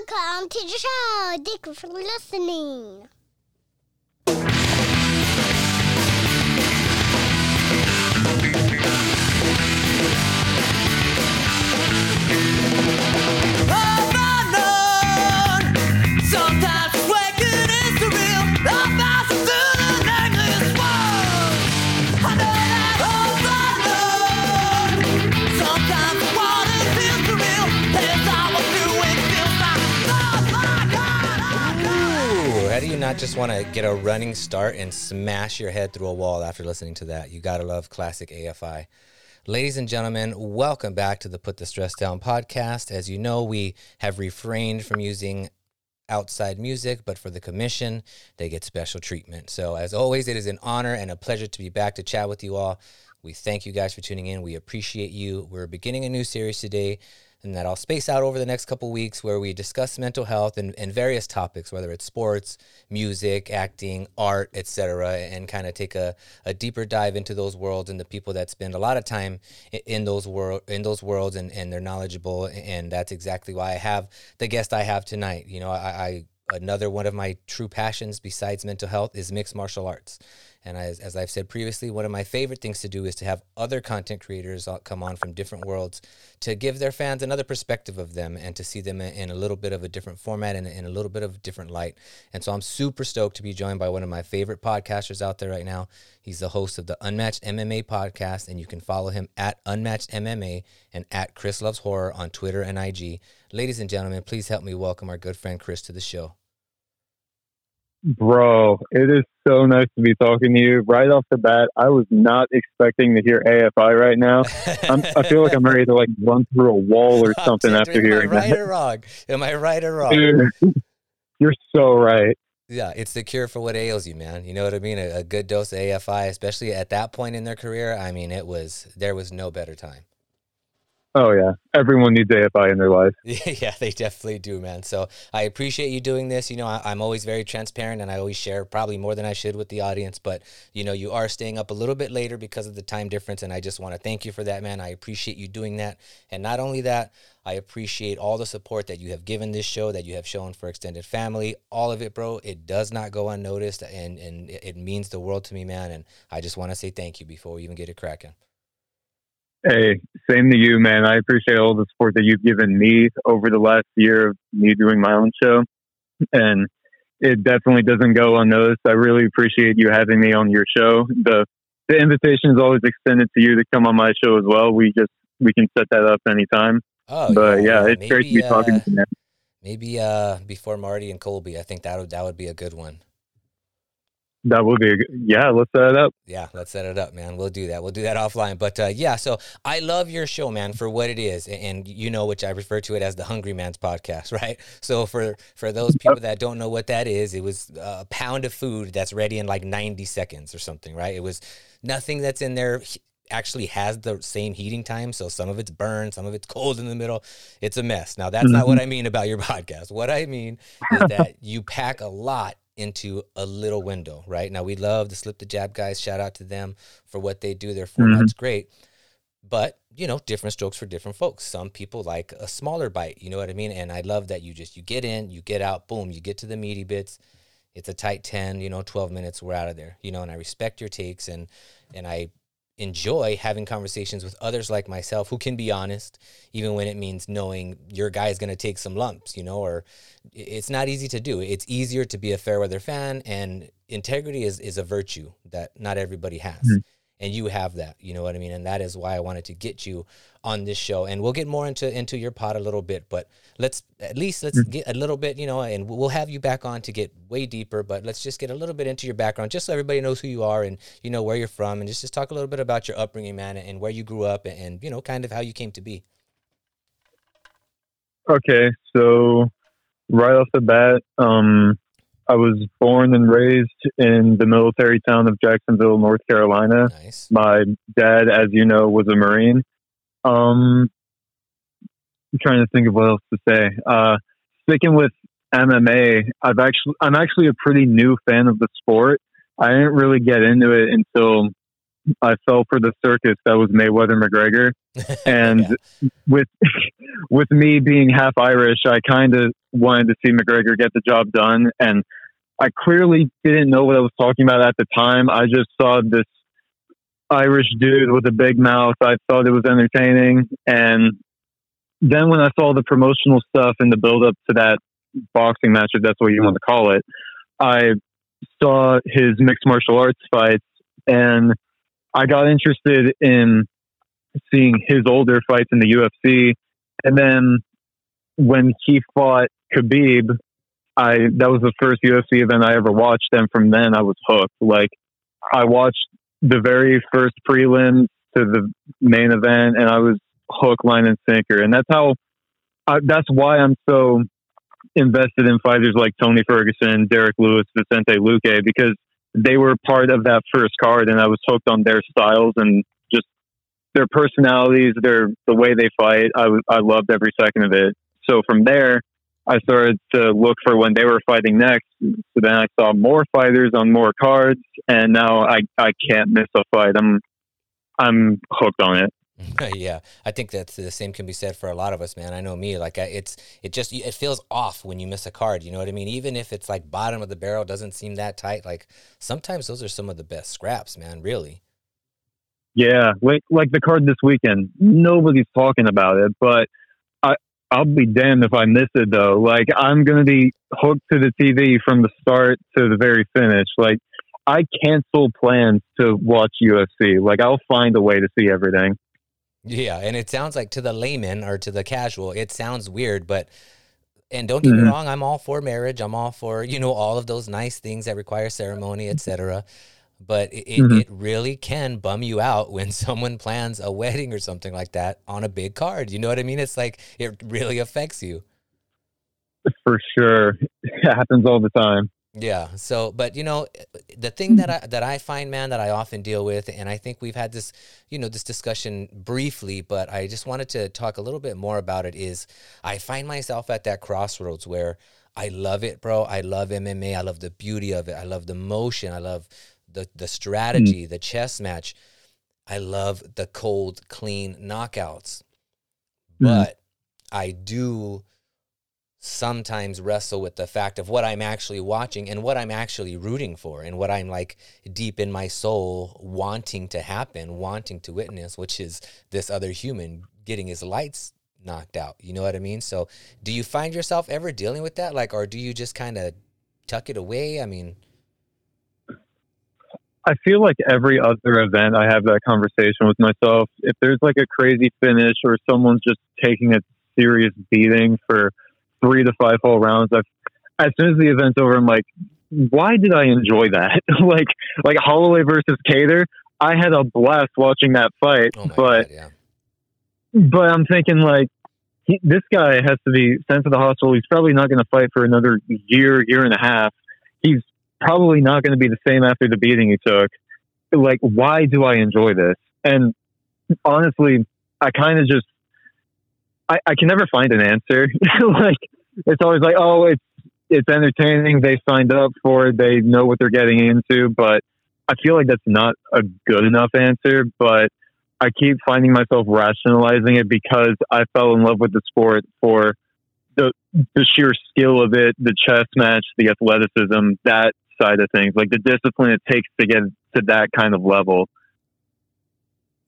Welcome to the show. Thank you for listening. Not just want to get a running start and smash your head through a wall after listening to that? You gotta love classic AFI. Ladies and gentlemen, welcome back to the Put the Stress Down podcast. As you know, we have refrained from using outside music, but for the commission, they get special treatment. So, as always, it is an honor and a pleasure to be back to chat with you all. We thank you guys for tuning in. We appreciate you. We're beginning a new series today and that I'll space out over the next couple weeks where we discuss mental health and, and various topics, whether it's sports, music, acting, art, etc., and kind of take a, a deeper dive into those worlds and the people that spend a lot of time i- in those world in those worlds and, and they're knowledgeable. And that's exactly why I have the guest I have tonight. You know, I, I another one of my true passions besides mental health is mixed martial arts. And as, as I've said previously, one of my favorite things to do is to have other content creators come on from different worlds to give their fans another perspective of them and to see them in, a little bit of a different format and in a little bit of a different light. And so I'm super stoked to be joined by one of my favorite podcasters out there right now. He's the host of the Unmatched MMA podcast, and you can follow him at Unmatched MMA and at Chris Loves Horror on Twitter and IG. Ladies and gentlemen, please help me welcome our good friend Chris to the show. Bro, it is so nice to be talking to you. Right off the bat, I was not expecting to hear AFI right now. I'm, I feel like I'm ready to like run through a wall or something Am after I hearing right that. or wrong? Am I right or wrong? Dude, you're so right. Yeah, it's the cure for what ails you, man. You know what I mean? A, a good dose of AFI, especially at that point in their career. I mean, it was there was no better time. Oh yeah, everyone needs AFI in their life. yeah, they definitely do, man. So I appreciate you doing this. You know, I, I'm always very transparent and I always share probably more than I should with the audience. But, you know, you are staying up a little bit later because of the time difference. And I just want to thank you for that, man. I appreciate you doing that. And not only that, I appreciate all the support that you have given this show, that you have shown for extended family. All of it, bro. It does not go unnoticed and, and it means the world to me, man. And I just want to say thank you before we even get it cracking. Hey, same to you, man. I appreciate all the support that you've given me over the last year of me doing my own show. And it definitely doesn't go unnoticed. I really appreciate you having me on your show. The the invitation is always extended to you to come on my show as well. We just we can set that up anytime. Oh, but yeah, it's great to be maybe, talking uh, to you. man. Maybe uh, before Marty and Colby, I think that would that would be a good one. That would be a, good- yeah. Let's set it up. Yeah, let's set it up, man. We'll do that. We'll do that offline. But uh, yeah, so I love your show, man, for what it is, and, and you know, which I refer to it as the Hungry Man's podcast, right? So for for those people that don't know what that is, it was a pound of food that's ready in like ninety seconds or something, right? It was nothing that's in there actually has the same heating time so some of it's burned some of it's cold in the middle it's a mess now that's not what i mean about your podcast what i mean is that you pack a lot into a little window, right? Now we love the slip the jab guys. Shout out to them for what they do. Their mm-hmm. format's great. But, you know, different strokes for different folks. Some people like a smaller bite, you know what I mean? And I love that you just you get in, you get out, boom, you get to the meaty bits. It's a tight 10, you know, 12 minutes, we're out of there. You know, and I respect your takes and and I enjoy having conversations with others like myself who can be honest, even when it means knowing your guy is going to take some lumps, you know, or it's not easy to do. It's easier to be a fair weather fan, and integrity is, is a virtue that not everybody has. Hmm. And you have that, you know what I mean? And that is why I wanted to get you on this show. And we'll get more into into your pod a little bit, but let's at least let's get a little bit, you know, and we'll have you back on to get way deeper. But let's just get a little bit into your background, just so everybody knows who you are and you know where you're from, and just just talk a little bit about your upbringing, man, and where you grew up, and, and you know, kind of how you came to be. Okay, so right off the bat, um, I was born and raised in the military town of Jacksonville, North Carolina. Nice. My dad, as you know, was a Marine. Um, I'm trying to think of what else to say. Uh, sticking with MMA, I've actually I'm actually a pretty new fan of the sport. I didn't really get into it until I fell for the circus that was Mayweather McGregor, and Yeah. with with me being half Irish, I kind of wanted to see McGregor get the job done, and I clearly didn't know what I was talking about at the time. I just saw this Irish dude with a big mouth. I thought it was entertaining, and then when I saw the promotional stuff and the build up to that boxing match, if that's what you want to call it, I saw his mixed martial arts fights, and I got interested in seeing his older fights in the UFC. And then when he fought Khabib, I that was the first UFC event I ever watched, and from then I was hooked. Like I watched the very first prelims to the main event, and I was hook, line, and sinker. And that's how. Uh, that's why I'm so invested in fighters like Tony Ferguson, Derrick Lewis, Vicente Luque, because they were part of that first card, and I was hooked on their styles and just their personalities, their the way they fight. I I loved every second of it. So from there, I started to look for when they were fighting next. So then I saw more fighters on more cards, and now I I can't miss a fight. I'm I'm hooked on it. yeah, I think that's the same can be said for a lot of us, man. I know me, like I, it's it just it feels off when you miss a card. You know what I mean? Even if it's like bottom of the barrel, doesn't seem that tight. Like sometimes those are some of the best scraps, man. Really. Yeah, like like the card this weekend. Nobody's talking about it, but I'll be damned if I miss it though. Like I'm gonna be hooked to the TV from the start to the very finish. Like I cancel plans to watch UFC. Like I'll find a way to see everything. Yeah, and it sounds like to the layman or to the casual, it sounds weird, but and don't get mm-hmm. me wrong, I'm all for marriage. I'm all for you know all of those nice things that require ceremony, etc. But it, mm-hmm. it really can bum you out when someone plans a wedding or something like that on a big card. You know what I mean? It's like it really affects you. For sure, it happens all the time. Yeah. So, but you know, the thing that I that I find, man, that I often deal with, and I think we've had this, you know, this discussion briefly, but I just wanted to talk a little bit more about it. Is I find myself at that crossroads where I love it, bro. I love MMA. I love the beauty of it. I love the motion. I love the the strategy, mm. the chess match. I love the cold, clean knockouts. Mm. But I do sometimes wrestle with the fact of what I'm actually watching and what I'm actually rooting for and what I'm like deep in my soul wanting to happen, wanting to witness, which is this other human getting his lights knocked out. You know what I mean? So, do you find yourself ever dealing with that? Like, or do you just kind of tuck it away? I mean, I feel like every other event I have that conversation with myself. If there's like a crazy finish or someone's just taking a serious beating for three to five whole rounds. I've, as soon as the event's over, I'm like, why did I enjoy that? like, like Holloway versus Kattar. I had a blast watching that fight, oh but, God, yeah. but I'm thinking like, he, this guy has to be sent to the hospital. He's probably not going to fight for another year, year and a half. Probably not going to be the same after the beating he took. Like, why do I enjoy this? And honestly, I kind of just I, I can never find an answer. like it's always like, oh, it's it's entertaining. They signed up for it. They know what they're getting into. But I feel like that's not a good enough answer. But I keep finding myself rationalizing it because I fell in love with the sport for the the sheer skill of it, the chess match, the athleticism, that side of things, like the discipline it takes to get to that kind of level.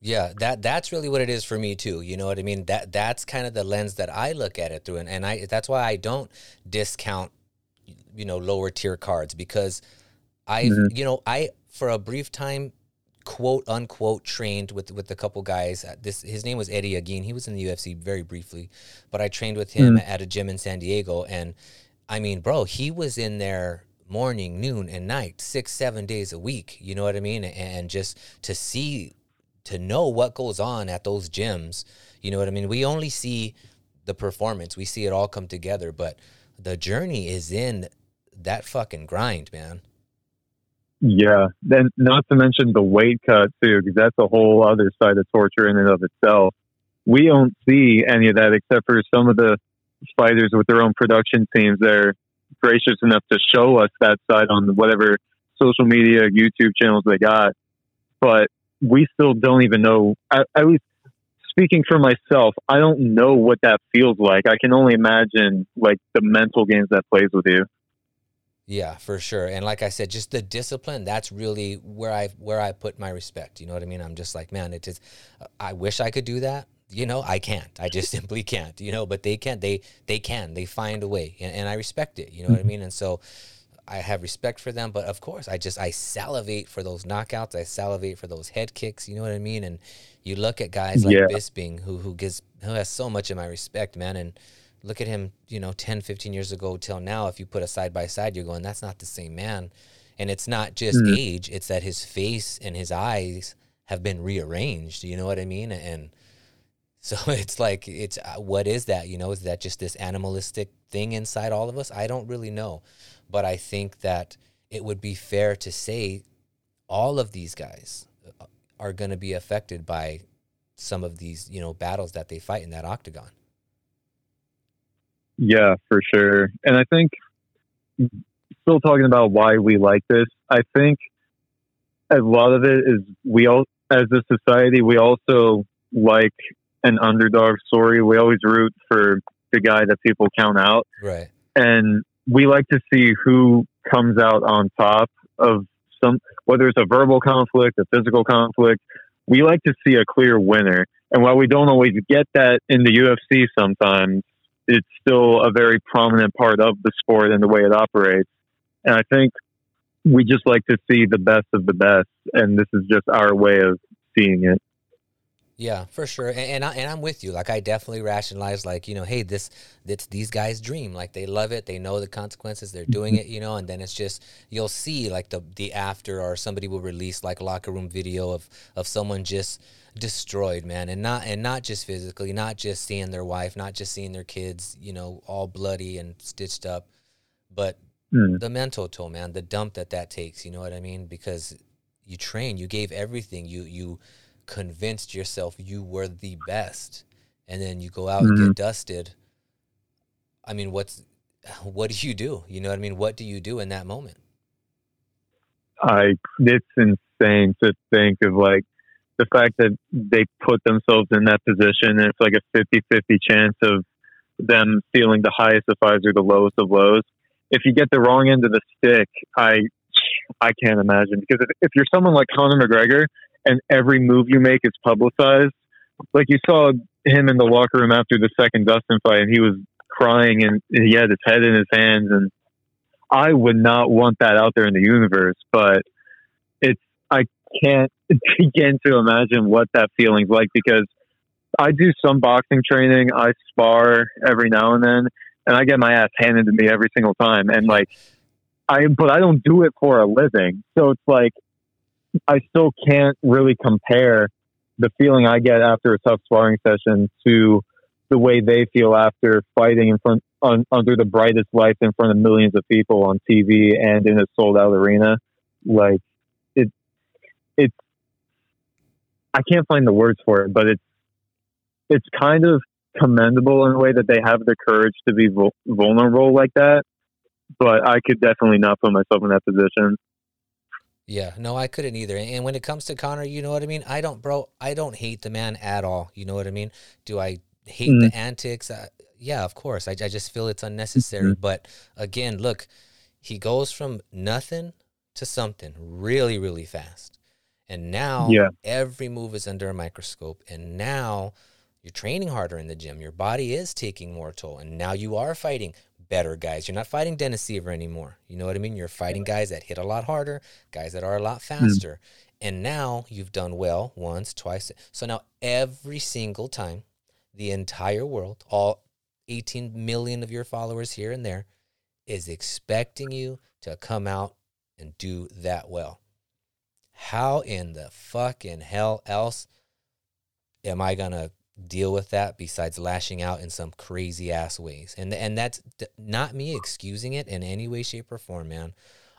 Yeah, that that's really what it is for me too. You know what I mean? That that's kind of the lens that I look at it through, and, and I that's why I don't discount, you know, lower tier cards because I, mm-hmm. you know, I for a brief time, quote unquote, trained with with a couple guys. This his name was Eddie Aguin. He was in the UFC very briefly, but I trained with him mm-hmm. at a gym in San Diego, and I mean, bro, he was in there morning, noon, and night, six, seven days a week. You know what I mean? And just to see to know what goes on at those gyms. You know what I mean? We only see the performance, we see it all come together, but the journey is in that fucking grind, man. Yeah, then not to mention the weight cut too, because that's a whole other side of torture in and of itself. We don't see any of that except for some of the fighters with their own production teams. They're gracious enough to show us that side on whatever social media, YouTube channels they got. But we still don't even know, at, at least speaking for myself, I don't know what that feels like. I can only imagine like the mental games that plays with you. Yeah, for sure. And like I said, just the discipline, that's really where I where I put my respect. You know what I mean? I'm just like, man, it is I wish I could do that. You know, I can't. I just simply can't, you know, but they can. They they can. They find a way. And, and I respect it. You know what I mm-hmm. mean? And so I have respect for them, but of course, I just I salivate for those knockouts. I salivate for those head kicks. You know what I mean? And you look at guys like yeah. Bisping, who who gives who has so much of my respect, man. And look at him, you know, 10, 15 years ago till now. If you put a side by side, you're going, that's not the same man. And it's not just mm. age; it's that his face and his eyes have been rearranged. You know what I mean? And so it's like, it's uh, what is that? You know, is that just this animalistic thing inside all of us? I don't really know, but I think that it would be fair to say all of these guys uh, are going to be affected by some of these, you know, battles that they fight in that octagon. Yeah, for sure. And I think still talking about why we like this, I think a lot of it is we all, as a society, we also like an underdog story. We always root for the guy that people count out. Right. And we like to see who comes out on top of some, whether it's a verbal conflict, a physical conflict. We like to see a clear winner. And while we don't always get that in the UFC sometimes, it's still a very prominent part of the sport and the way it operates. And I think we just like to see the best of the best, and this is just our way of seeing it. Yeah, for sure, and and, I, and I'm with you. Like I definitely rationalize, like you know, hey, this it's these guys' dream. Like they love it, they know the consequences, they're doing it, you know. And then it's just you'll see like the the after, or somebody will release like locker room video of of someone just destroyed, man, and not and not just physically, not just seeing their wife, not just seeing their kids, you know, all bloody and stitched up, but mm. the mental toll, man, the dump that that takes. You know what I mean? Because you train, you gave everything, you you convinced yourself you were the best, and then you go out mm-hmm. and get dusted. I mean, what's what do you do? You know what I mean? What do you do in that moment? I it's insane to think of like the fact that they put themselves in that position and it's like a 50-50 chance of them feeling the highest of highs or the lowest of lows. If you get the wrong end of the stick, I I can't imagine because if, if you're someone like Conor McGregor and every move you make is publicized, like you saw him in the locker room after the second Dustin fight, and he was crying and he had his head in his hands, and I would not want that out there in the universe. But it's I can't begin to imagine what that feeling's like because I do some boxing training. I spar every now and then, and I get my ass handed to me every single time. And like, I but I don't do it for a living, so it's like I still can't really compare the feeling I get after a tough sparring session to the way they feel after fighting in front on, under the brightest lights in front of millions of people on TV and in a sold out arena. Like it, it's I can't find the words for it, but it's it's kind of commendable in a way that they have the courage to be vulnerable like that. But I could definitely not put myself in that position. Yeah, no, I couldn't either. And when it comes to Conor, you know what I mean? I don't, bro, I don't hate the man at all. You know what I mean? Do I hate mm-hmm. the antics? Uh, yeah, of course. I, I just feel it's unnecessary. Mm-hmm. But again, look, he goes from nothing to something really, really fast. And now yeah. every move is under a microscope. And now you're training harder in the gym. Your body is taking more toll. And now you are fighting better guys. You're not fighting Dennis Siver anymore. You know what I mean? You're fighting guys that hit a lot harder, guys that are a lot hmm. faster. Mm. And now you've done well once, twice. So now every single time, the entire world, all 18 million of your followers here and there, is expecting you to come out and do that well. How in the fucking hell else am I going to deal with that besides lashing out in some crazy ass ways. And and that's not me excusing it in any way, shape, or form, man.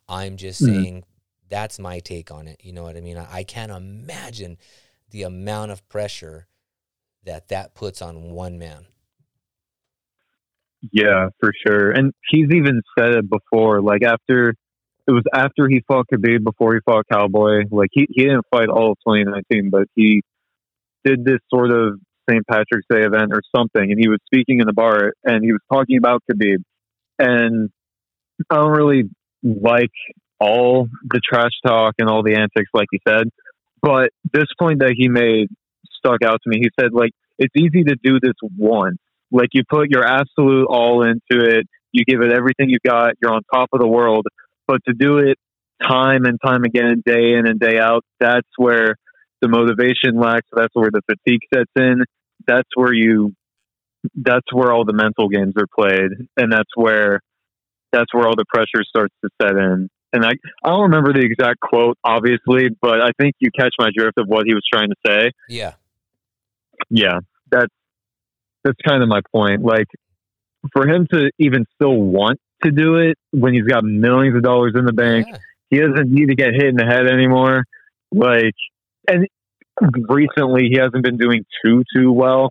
I'm just mm-hmm. saying that's my take on it. You know what I mean? I, I can't imagine the amount of pressure that that puts on one man. Yeah, for sure. And he's even said it before. Like after it was after he fought Khabib, before he fought Cowboy. Like he he didn't fight all of 2019, but he did this sort of St. Patrick's Day event or something, and he was speaking in the bar, and he was talking about Khabib, and I don't really like all the trash talk and all the antics, like he said, but this point that he made stuck out to me. He said, like, it's easy to do this once. Like, you put your absolute all into it, you give it everything you've got, you're on top of the world, but to do it time and time again, day in and day out, that's where the motivation lacks. That's where the fatigue sets in. That's where you, that's where all the mental games are played. And that's where, that's where all the pressure starts to set in. And I, I don't remember the exact quote, obviously, but I think you catch my drift of what he was trying to say. Yeah. Yeah. That's, that's kind of my point. Like, for him to even still want to do it when he's got millions of dollars in the bank, Yeah. he doesn't need to get hit in the head anymore. Like, and recently he hasn't been doing too too well.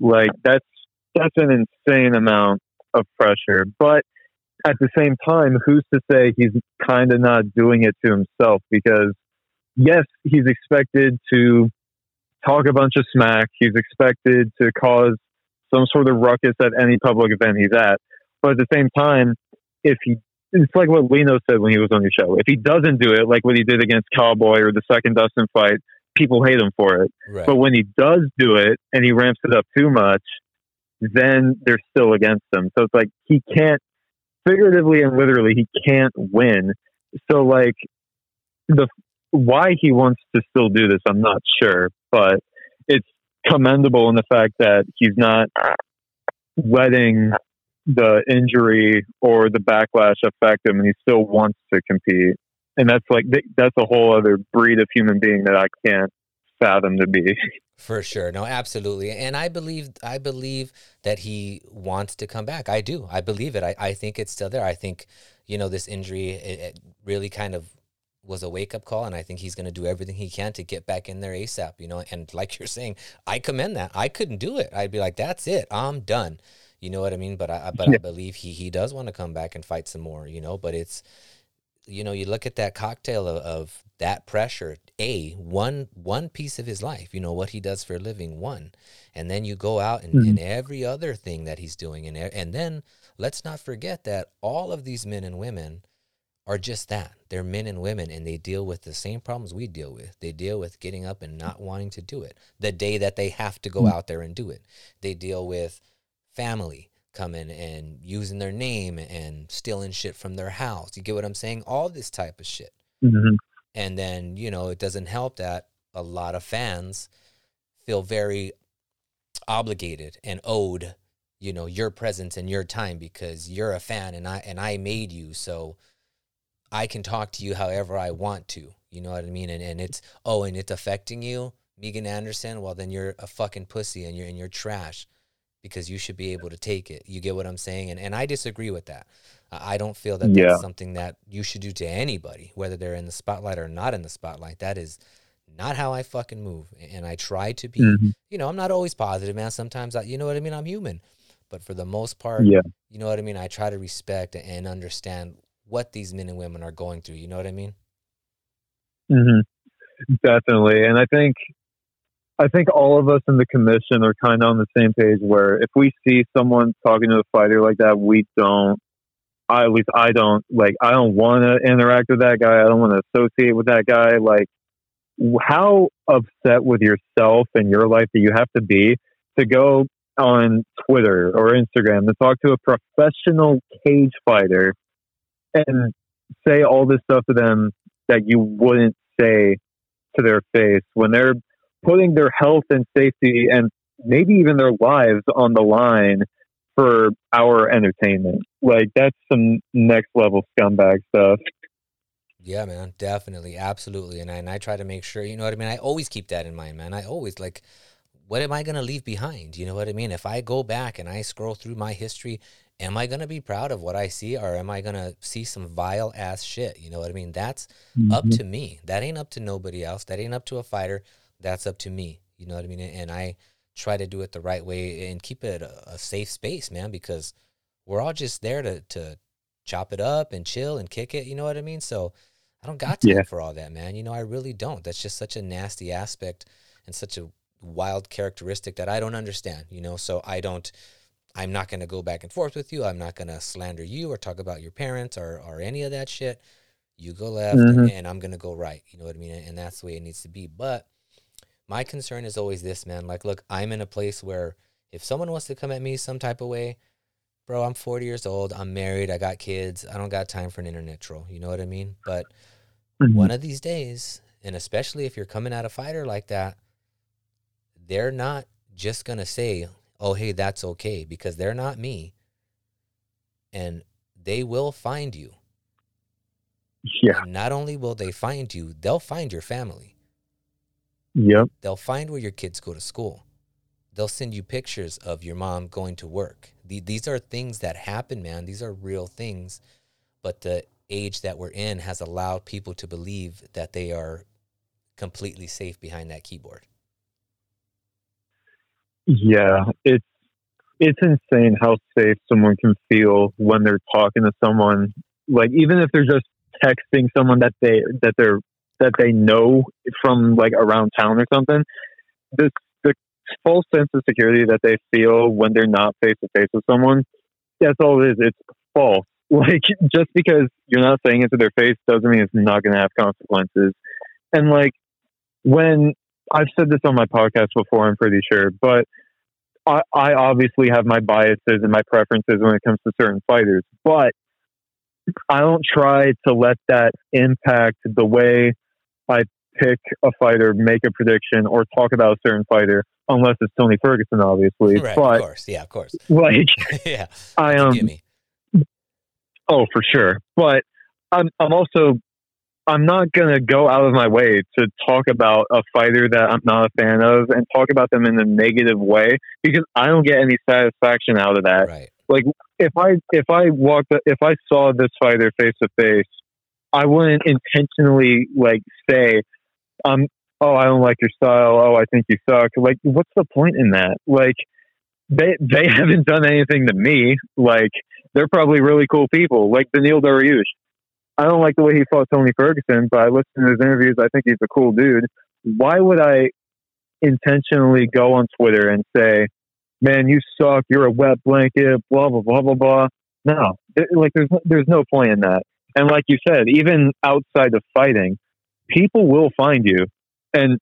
Like that's that's an insane amount of pressure. But at the same time, who's to say he's kind of not doing it to himself? Because yes, he's expected to talk a bunch of smack. He's expected to cause some sort of ruckus at any public event he's at. But at the same time, if he it's like what Lino said when he was on your show. If he doesn't do it, like what he did against Cowboy or the second Dustin fight, people hate him for it. Right. But when he does do it and he ramps it up too much, then they're still against him. So it's like he can't, figuratively and literally, he can't win. So like the why he wants to still do this, I'm not sure, but it's commendable in the fact that he's not letting the injury or the backlash affect him, and he still wants to compete. And that's like that's a whole other breed of human being that I can't fathom to be. For sure. No, absolutely. And I believe I believe that he wants to come back. I do. I believe it. I, I think it's still there. I think, you know, this injury it, it really kind of was a wake up call and I think he's going to do everything he can to get back in there ASAP, you know, and like you're saying, I commend that. I couldn't do it. I'd be like, that's it. I'm done. You know what I mean? But I but I believe he he does want to come back and fight some more, you know, but it's you know, you look at that cocktail of, of that pressure, a one one piece of his life, you know, what he does for a living, one, and then you go out and, and mm-hmm. every other thing that he's doing, and and then let's not forget that all of these men and women are just that. They're men and women, and they deal with the same problems we deal with. They deal with getting up and not wanting to do it the day that they have to go mm. out there and do it. They deal with family coming and using their name and stealing shit from their house. You get what I'm saying? All this type of shit. Mm-hmm. And then, you know, it doesn't help that a lot of fans feel very obligated and owed, you know, your presence and your time because you're a fan and I and I made you so I can talk to you however I want to. You know what I mean? And and it's oh, and it's affecting you, Megan Anderson, well then you're a fucking pussy and you're and you're trash because you should be able to take it. You get what I'm saying? And and I disagree with that. I don't feel that Yeah. that's something that you should do to anybody, whether they're in the spotlight or not in the spotlight. That is not how I fucking move. And I try to be, Mhm. you know, I'm not always positive, man. Sometimes I, you know what I mean? I'm human. But for the most part, Yeah. you know what I mean? I try to respect and understand what these men and women are going through. You know what I mean? hmm Definitely, and I think I think all of us in the commission are kind of on the same page. Where if we see someone talking to a fighter like that, we don't. I, at least I don't like. I don't want to interact with that guy. I don't want to associate with that guy. Like, how upset with yourself and your life that you have to be to go on Twitter or Instagram to talk to a professional cage fighter and say all this stuff to them that you wouldn't say to their face when they're putting their health and safety and maybe even their lives on the line for our entertainment. Like that's some next level scumbag stuff. Yeah, man, definitely, absolutely. And I, and I try to make sure, you know what I mean? I always keep that in mind, man. I always like, what am I going to leave behind? You know what I mean? If I go back and I scroll through my history, am I going to be proud of what I see or am I going to see some vile ass shit? You know what I mean? That's up mm-hmm. to me. That ain't up to nobody else. That ain't up to a fighter. That's up to me. You know what I mean? And I try to do it the right way and keep it a, a safe space, man, because we're all just there to, to chop it up and chill and kick it. You know what I mean? So I don't got time Yeah. for all that, man. You know, I really don't. That's just such a nasty aspect and such a wild characteristic that I don't understand, you know. So I don't I'm not going to go back and forth with you. I'm not going to slander you or talk about your parents or or any of that shit. You go left Mhm. and I'm going to go right. You know what I mean? And that's the way it needs to be. But my concern is always this, man. Like, look, I'm in a place where if someone wants to come at me some type of way, bro, I'm 40 years old. I'm married. I got kids. I don't got time for an internet troll. You know what I mean? But Mhm. one of these days, and especially if you're coming at a fighter like that, they're not just going to say, oh, hey, that's okay, because they're not me. And they will find you. Yeah. And not only will they find you, they'll find your family. Yep. They'll find where your kids go to school. They'll send you pictures of your mom going to work. The- These are things that happen, man. These are real things. But the age that we're in has allowed people to believe that they are completely safe behind that keyboard. Yeah. It's it's insane how safe someone can feel when they're talking to someone. Like even if they're just texting someone that they that they're that they know from like around town or something. The false sense of security that they feel when they're not face to face with someone. That's all it is. It's false. Like just because you're not saying it to their face doesn't mean it's not going to have consequences. And like when I've said this on my podcast before, I'm pretty sure, but I, I obviously have my biases and my preferences when it comes to certain fighters, but I don't try to let that impact the way I pick a fighter, make a prediction, or talk about a certain fighter, unless it's Tony Ferguson, obviously. Right, of course. Yeah, of course. like, yeah. I um, me. Oh, for sure. But I'm I'm also I'm not gonna go out of my way to talk about a fighter that I'm not a fan of and talk about them in a negative way because I don't get any satisfaction out of that. Right. Like if I if I walked if I saw this fighter face to face, I wouldn't intentionally like say, um, oh I don't like your style, oh I think you suck. Like what's the point in that? Like they they haven't done anything to me. Like they're probably really cool people, like Beneil Dariush. I don't like the way he fought Tony Ferguson, but I listened to his interviews. I think he's a cool dude. Why would I intentionally go on Twitter and say, "Man, you suck. You're a wet blanket." Blah blah blah blah blah. No, like there's there's no point in that. And like you said, even outside of fighting, people will find you, and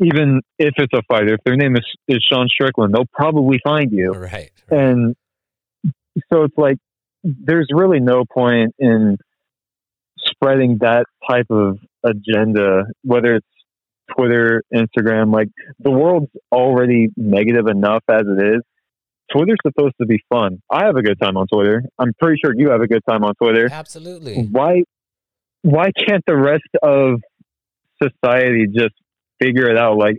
even if it's a fighter, if their name is, is Sean Strickland, they'll probably find you. Right. right. And so it's like there's really no point in spreading that type of agenda, whether it's Twitter, Instagram. Like the world's already negative enough as it is. Twitter's supposed to be fun. I have a good time on Twitter. I'm pretty sure you have a good time on Twitter. Absolutely. Why why can't the rest of society just figure it out? Like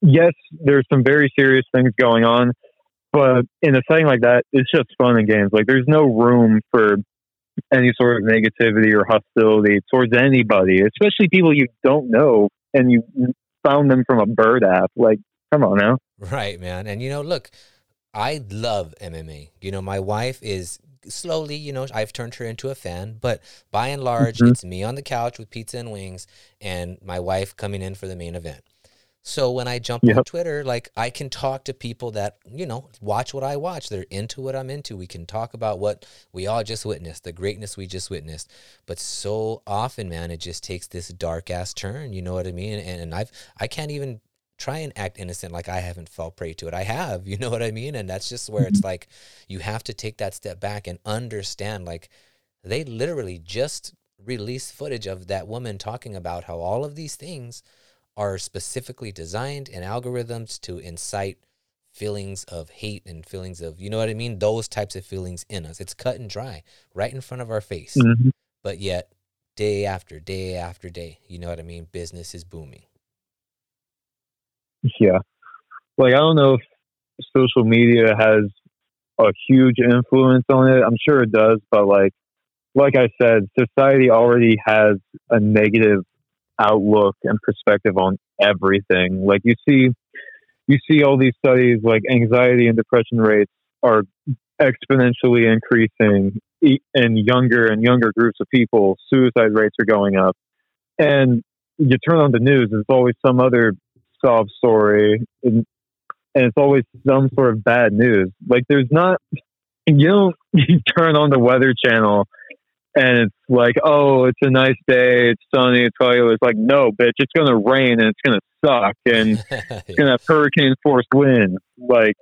yes, there's some very serious things going on, but in a setting like that, it's just fun and games. Like there's no room for any sort of negativity or hostility towards anybody, especially people you don't know and you found them from a bird app. Like, come on now. Right, man. And you know, look, I love MMA. You know, my wife is slowly, you know, I've turned her into a fan, but by and large, Mhm. it's me on the couch with pizza and wings and my wife coming in for the main event. So when I jump on Twitter, like I can talk to people that, you know, watch what I watch. They're into what I'm into. We can talk about what we all just witnessed, the greatness we just witnessed. But so often, man, it just takes this dark ass turn. You know what I mean? And, and I've I can't even try and act innocent like I haven't fell prey to it. I have, you know what I mean? And that's just where it's like you have to take that step back and understand like they literally just released footage of that woman talking about how all of these things are specifically designed and algorithms to incite feelings of hate and feelings of you know what I mean? Those types of feelings in us. It's cut and dry, right in front of our face. Mm-hmm. But yet day after day after day, you know what I mean? Business is booming. Yeah. Like, I don't know if social media has a huge influence on it. I'm sure it does, but like, like I said, society already has a negative outlook and perspective on everything. Like you see, you see all these studies like anxiety and depression rates are exponentially increasing in younger and younger groups of people. Suicide rates are going up, and you turn on the news, there's always some other sob story, and, and it's always some sort of bad news. Like there's not, you don't you turn on the Weather Channel and it's like, oh, it's a nice day, it's sunny, it's all It's like, no, bitch, it's gonna rain and it's gonna suck and it's gonna have hurricane force winds. Like,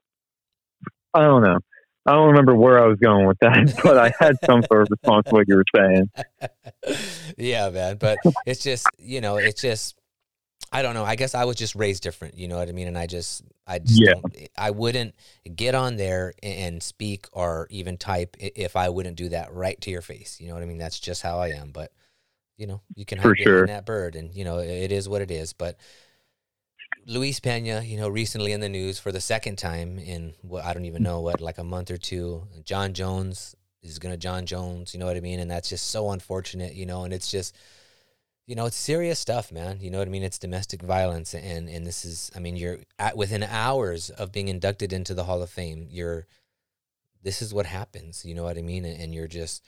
I don't know. I don't remember where I was going with that, but I had some sort of response to what you were saying. yeah, man. But it's just, you know, it's just I don't know. I guess I was just raised different. You know what I mean? And I just, I just, yeah. I wouldn't get on there and speak or even type if I wouldn't do that right to your face. You know what I mean? That's just how I am. But you know, you can have sure. that bird, and you know, it is what it is. But Luis Pena, you know, recently in the news for the second time in what I don't even know what, like a month or two. Jon Jones is gonna Jon Jones. You know what I mean? And that's just so unfortunate. You know, and it's just you know, it's serious stuff, man. You know what I mean? It's domestic violence, and and this is, I mean, you're at within hours of being inducted into the Hall of Fame. You're, this is what happens. You know what I mean? And, and you're just,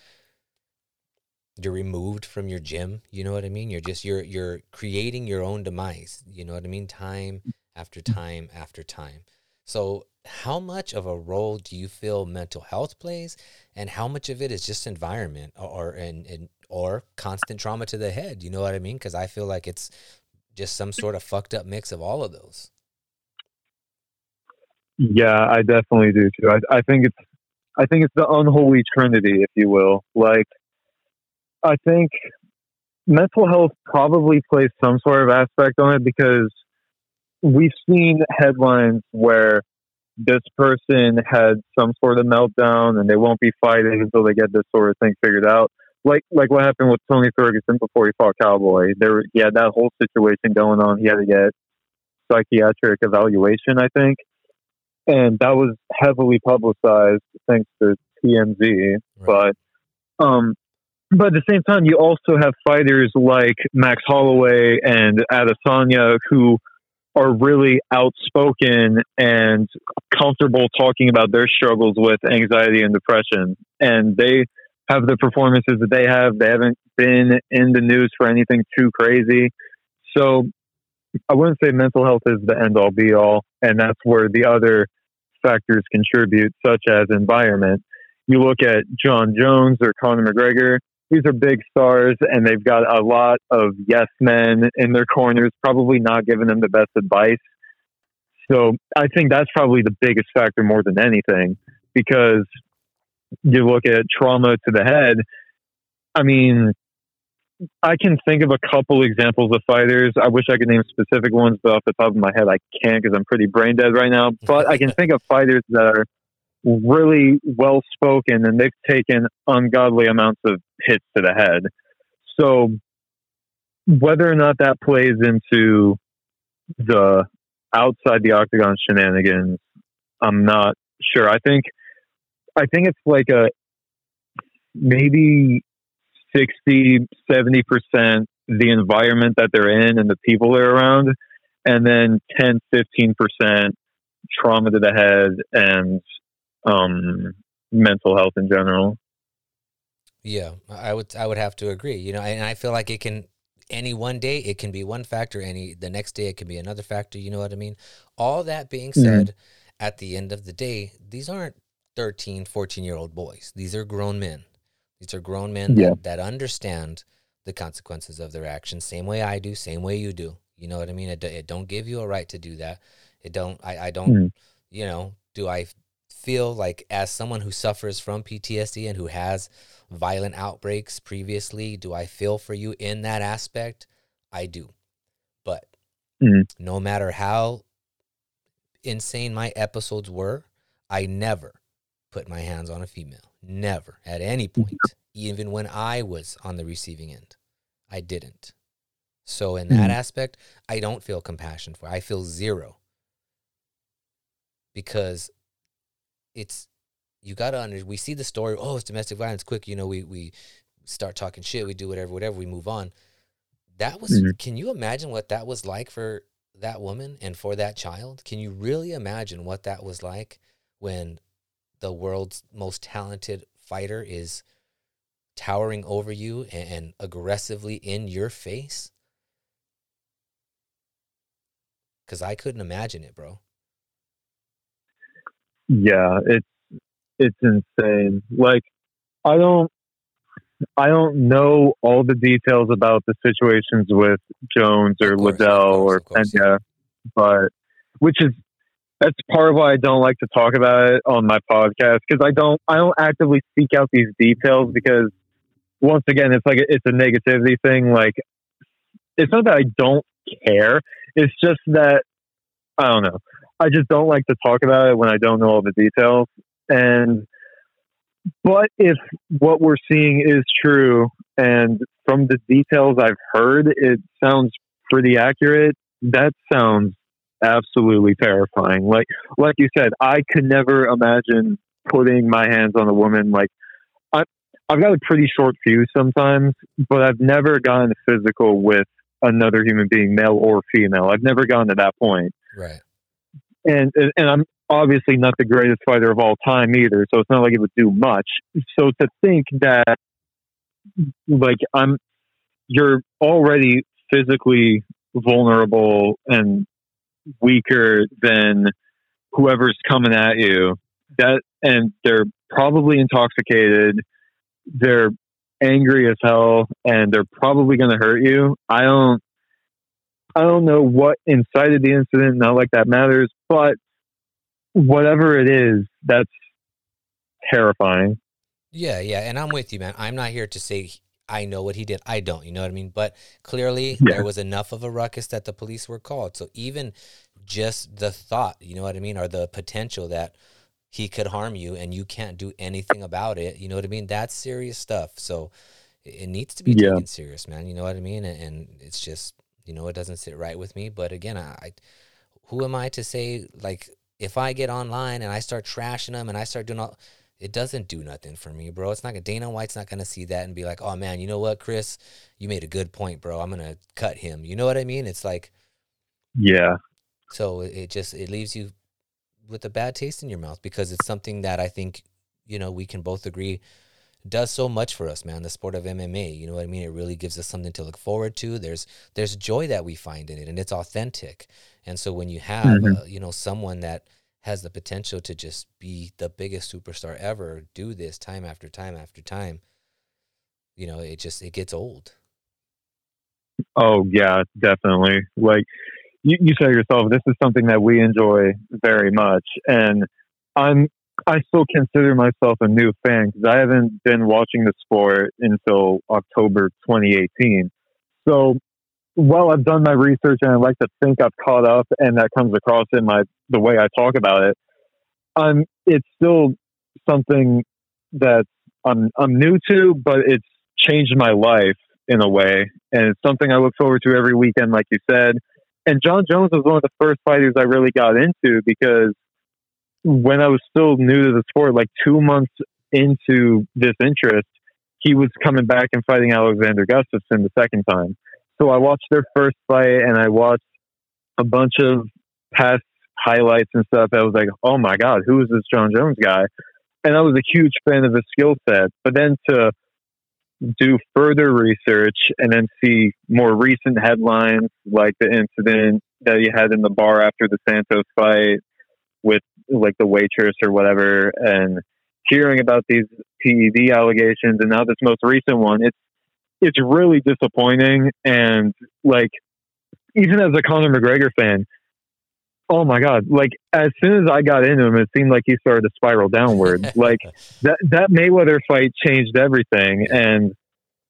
you're removed from your gym. You know what I mean? You're just you're you're creating your own demise. You know what I mean? Time after time after time. So, how much of a role do you feel mental health plays, and how much of it is just environment or, or and, and or constant trauma to the head. You know what I mean? Because I feel like it's just some sort of fucked up mix of all of those. Yeah, I definitely do too. I, I think it's I think it's the unholy trinity, if you will. Like, I think mental health probably plays some sort of aspect on it because we've seen headlines where this person had some sort of meltdown and they won't be fighting until they get this sort of thing figured out like like what happened with Tony Ferguson before he fought Cowboy. There, he had that whole situation going on. He had to get psychiatric evaluation, I think, and that was heavily publicized thanks to TMZ. Right. But um, but at the same time, you also have fighters like Max Holloway and Adesanya who are really outspoken and comfortable talking about their struggles with anxiety and depression, and they have the performances that they have. They haven't been in the news for anything too crazy. So I wouldn't say mental health is the end all be all. And that's where the other factors contribute, such as environment. You look at Jon Jones or Conor McGregor, these are big stars and they've got a lot of yes men in their corners, probably not giving them the best advice. So I think that's probably the biggest factor more than anything because you look at trauma to the head. I mean, I can think of a couple examples of fighters. I wish I could name specific ones, but off the top of my head, I can't because I'm pretty brain dead right now. But I can think of fighters that are really well spoken and they've taken ungodly amounts of hits to the head. So whether or not that plays into the outside the octagon shenanigans, I'm not sure. I think I think it's like a maybe 60, 70% the environment that they're in and the people they're around, and then 10, 15% trauma to the head and um, mental health in general. Yeah, I would I would have to agree. You know, and I feel like it can any one day it can be one factor, any the next day it can be another factor. You know what I mean? All that being mm-hmm. said, mm-hmm. at the end of the day, these aren't 13, 14 year old boys. These are grown men. These are grown men yeah. that, that understand the consequences of their actions, same way I do, same way you do. You know what I mean? It, it don't give you a right to do that. It don't, I, I don't, mm. you know, do I feel like as someone who suffers from PTSD and who has violent outbreaks previously, do I feel for you in that aspect? I do. But mm. no matter how insane my episodes were, I never put my hands on a female. Never at any point, even when I was on the receiving end. I didn't. So, in that mm-hmm. aspect, I don't feel compassion for. I feel zero because it's you got to under. We see the story. Oh, it's domestic violence. Quick, you know, we we start talking shit. We do whatever, whatever. We move on. That was. Mm-hmm. Can you imagine what that was like for that woman and for that child? Can you really imagine what that was like when the world's most talented fighter is towering over you and, and aggressively in your face, Because I couldn't imagine it, bro. Yeah, it's it's insane. Like I don't I don't know all the details about the situations with Jones or course, Liddell course, or course. Pena, but which is that's part of why I don't like to talk about it on my podcast because I don't I don't actively seek out these details because once again it's like a, it's a negativity thing. Like it's not that I don't care. It's just that I don't know. I just don't like to talk about it when I don't know all the details. And but if what we're seeing is true, and from the details I've heard, it sounds pretty accurate. That sounds absolutely terrifying. Like like you said, I could never imagine putting my hands on a woman. Like I, I've got a pretty short fuse sometimes, but I've never gotten physical with another human being, male or female. I've never gotten to that point Right. and and I'm obviously not the greatest fighter of all time either, so it's not like it would do much. So to think that like I'm you're already physically vulnerable and weaker than whoever's coming at you. That and they're probably intoxicated. They're angry as hell and they're probably going to hurt you. I don't i don't know what incited the incident not like that matters but whatever it is that's terrifying. Yeah, yeah, and I'm with you, man. I'm not here to say I know what he did. I don't, you know what I mean? But clearly Yeah. there was enough of a ruckus that the police were called. So even just the thought, you know what I mean, or the potential that he could harm you and you can't do anything about it, you know what I mean? That's serious stuff. So it needs to be Yeah. taken serious, man. You know what I mean? And, it's just, you know, it doesn't sit right with me. But again, I, I who am I to say like if I get online and I start trashing them and I start doing all it doesn't do nothing for me, bro. It's not gonna Dana White's not gonna see that and be like, oh man, you know what, Chris, you made a good point, bro. I'm gonna cut him. You know what I mean? It's like yeah so it just it leaves you with a bad taste in your mouth because it's something that I think you know we can both agree does so much for us, man. The sport of MMA, you know what I mean? It really gives us something to look forward to. There's there's joy that we find in it, and it's authentic. And so when you have Mhm. uh, you know someone that has the potential to just be the biggest superstar ever, do this time after time after time, you know, it just it gets old. Oh yeah, definitely. Like you, you said yourself, this is something that we enjoy very much, and I'm I still consider myself a new fan because I haven't been watching the sport until October 2018. So while I've done my research and I like to think I've caught up, and that comes across in my the way I talk about it, I'm it's still something that I'm I'm new to, but it's changed my life in a way, and it's something I look forward to every weekend, like you said. And Jon Jones was one of the first fighters I really got into because when I was still new to the sport, like two months into this interest, he was coming back and fighting Alexander Gustafsson the second time. So I watched their first fight and I watched a bunch of past highlights and stuff. I was like, oh my God, who is this Jon Jones guy? And I was a huge fan of his skill set. But then to do further research and then see more recent headlines like the incident that he had in the bar after the Santos fight with like the waitress or whatever and hearing about these PED allegations and now this most recent one it's it's really disappointing. And like even as a Conor McGregor fan oh my god like as soon as I got into him it seemed like he started to spiral downward. Like that that Mayweather fight changed everything, and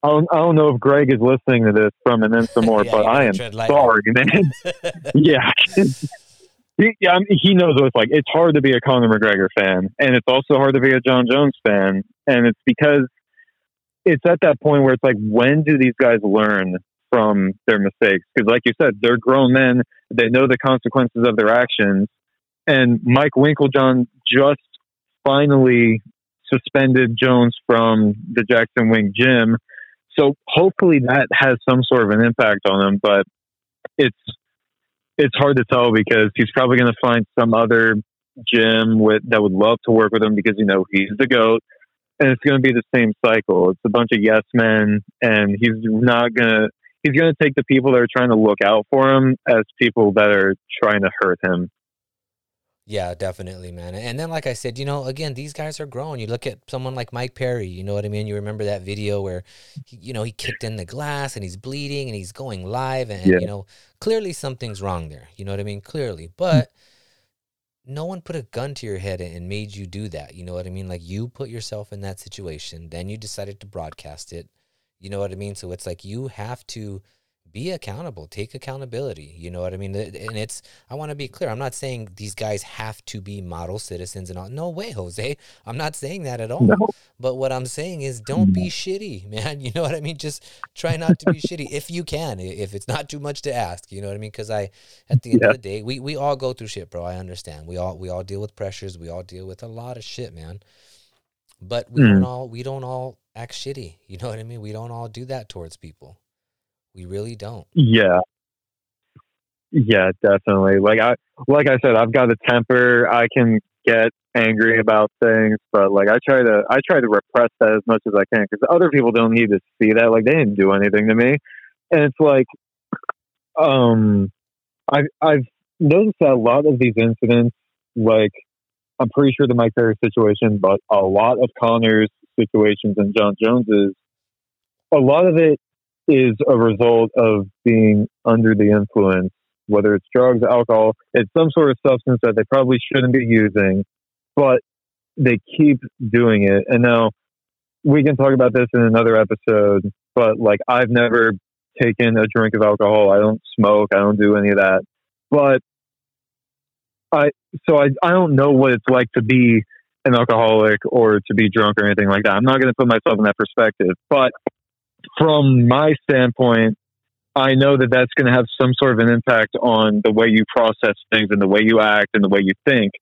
I don't, I don't know if Greg is listening to this from an some more, Yeah, but I am sorry, man. yeah, he, yeah, I mean, he knows what it's like. It's hard to be a Conor McGregor fan, and it's also hard to be a Jon Jones fan, and it's because it's at that point where it's like, when do these guys learn from their mistakes? Because, like you said, they're grown men; they know the consequences of their actions. And Mike Winkeljohn just finally suspended Jones from the Jackson Wink gym. So hopefully that has some sort of an impact on him, but it's it's hard to tell because he's probably going to find some other gym with that would love to work with him because you know he's the goat, and it's going to be the same cycle. It's a bunch of yes men, and he's not going to he's going to take the people that are trying to look out for him as people that are trying to hurt him. Yeah, definitely, man. And then, like I said, you know, again, these guys are grown. You look at someone like Mike Perry, you know what I mean? You remember that video where, he, you know, he kicked in the glass and he's bleeding and he's going live, and, Yeah. you know, clearly something's wrong there. You know what I mean? Clearly. But no one put a gun to your head and made you do that. You know what I mean? Like you put yourself in that situation, then you decided to broadcast it. You know what I mean? So it's like you have to be accountable, take accountability. You know what I mean? And it's, I want to be clear. I'm not saying these guys have to be model citizens and all. No way, Jose. I'm not saying that at all. No. But what I'm saying is don't be shitty, man. You know what I mean? Just try not to be shitty if you can, if it's not too much to ask. You know what I mean? Because I, at the end Yeah. of the day, we, we all go through shit, bro. I understand. We all we all deal with pressures. We all deal with a lot of shit, man. But we don't Mm. all we don't all act shitty. You know what I mean? We don't all do that towards people. We really don't. Yeah. Yeah, definitely. Like I like I said, I've got a temper. I can get angry about things, but like I try to I try to repress that as much as I can because other people don't need to see that. Like they didn't do anything to me, and it's like, um, I I've noticed that a lot of these incidents, like I'm pretty sure the Mike Perry situation, but a lot of Conor's situations and Jon Jones's, a lot of it is a result of being under the influence, whether it's drugs, alcohol, it's some sort of substance that they probably shouldn't be using, but they keep doing it. And now we can talk about this in another episode, but like I've never taken a drink of alcohol. I don't smoke. I don't do any of that. But I, so I, I don't know what it's like to be an alcoholic or to be drunk or anything like that. I'm not going to put myself in that perspective, but from my standpoint, I know that that's going to have some sort of an impact on the way you process things and the way you act and the way you think.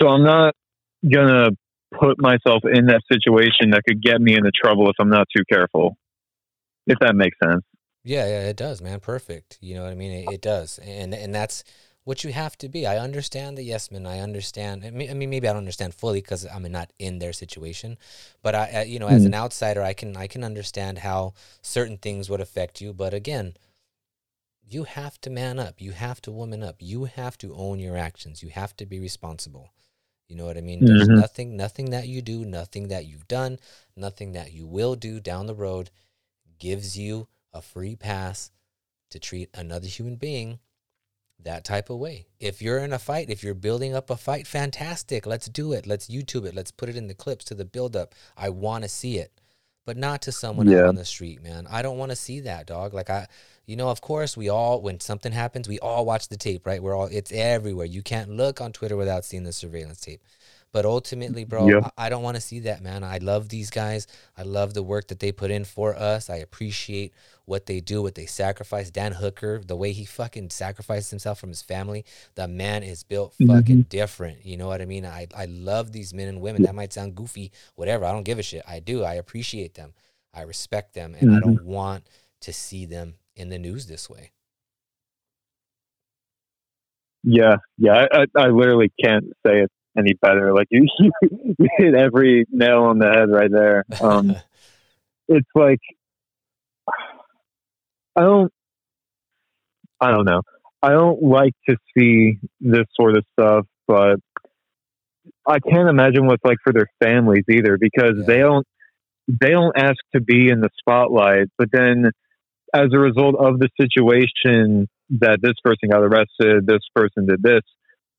So I'm not going to put myself in that situation that could get me into trouble if I'm not too careful. If that makes sense. Yeah, yeah, it does, man. Perfect. You know what I mean? It, it does, and and that's what you have to be. I understand the yes men. I understand. I mean, maybe I don't understand fully because I'm not in their situation, but I, you know, as Mhm. an outsider, I can I can understand how certain things would affect you. But again, you have to man up. You have to woman up. You have to own your actions. You have to be responsible. You know what I mean? There's Mhm. nothing, nothing that you do, nothing that you've done, nothing that you will do down the road gives you a free pass to treat another human being that type of way. If you're in a fight, if you're building up a fight, fantastic. Let's do it. Let's YouTube it. Let's put it in the clips to the build up. I want to see it. But not to someone Yeah. on the street, man. I don't want to see that, dog. Like I you know, of course, we all when something happens, we all watch the tape, right? We're all it's everywhere. You can't look on Twitter without seeing the surveillance tape. But ultimately, bro, Yeah. I, I don't want to see that, man. I love these guys. I love the work that they put in for us. I appreciate what they do, what they sacrifice. Dan Hooker, the way he fucking sacrificed himself from his family. The man is built mm-hmm. fucking different. You know what I mean? I, I love these men and women. That might sound goofy, whatever. I don't give a shit. I do. I appreciate them. I respect them. And I mm-hmm. don't want to see them in the news this way. Yeah, yeah. I, I, I literally can't say it any better. Like you, you hit every nail on the head right there. Um, it's like I don't, I don't know. I don't like to see this sort of stuff, but I can't imagine what's like for their families either because Yeah. they don't, they don't ask to be in the spotlight, but then as a result of the situation that this person got arrested, this person did this,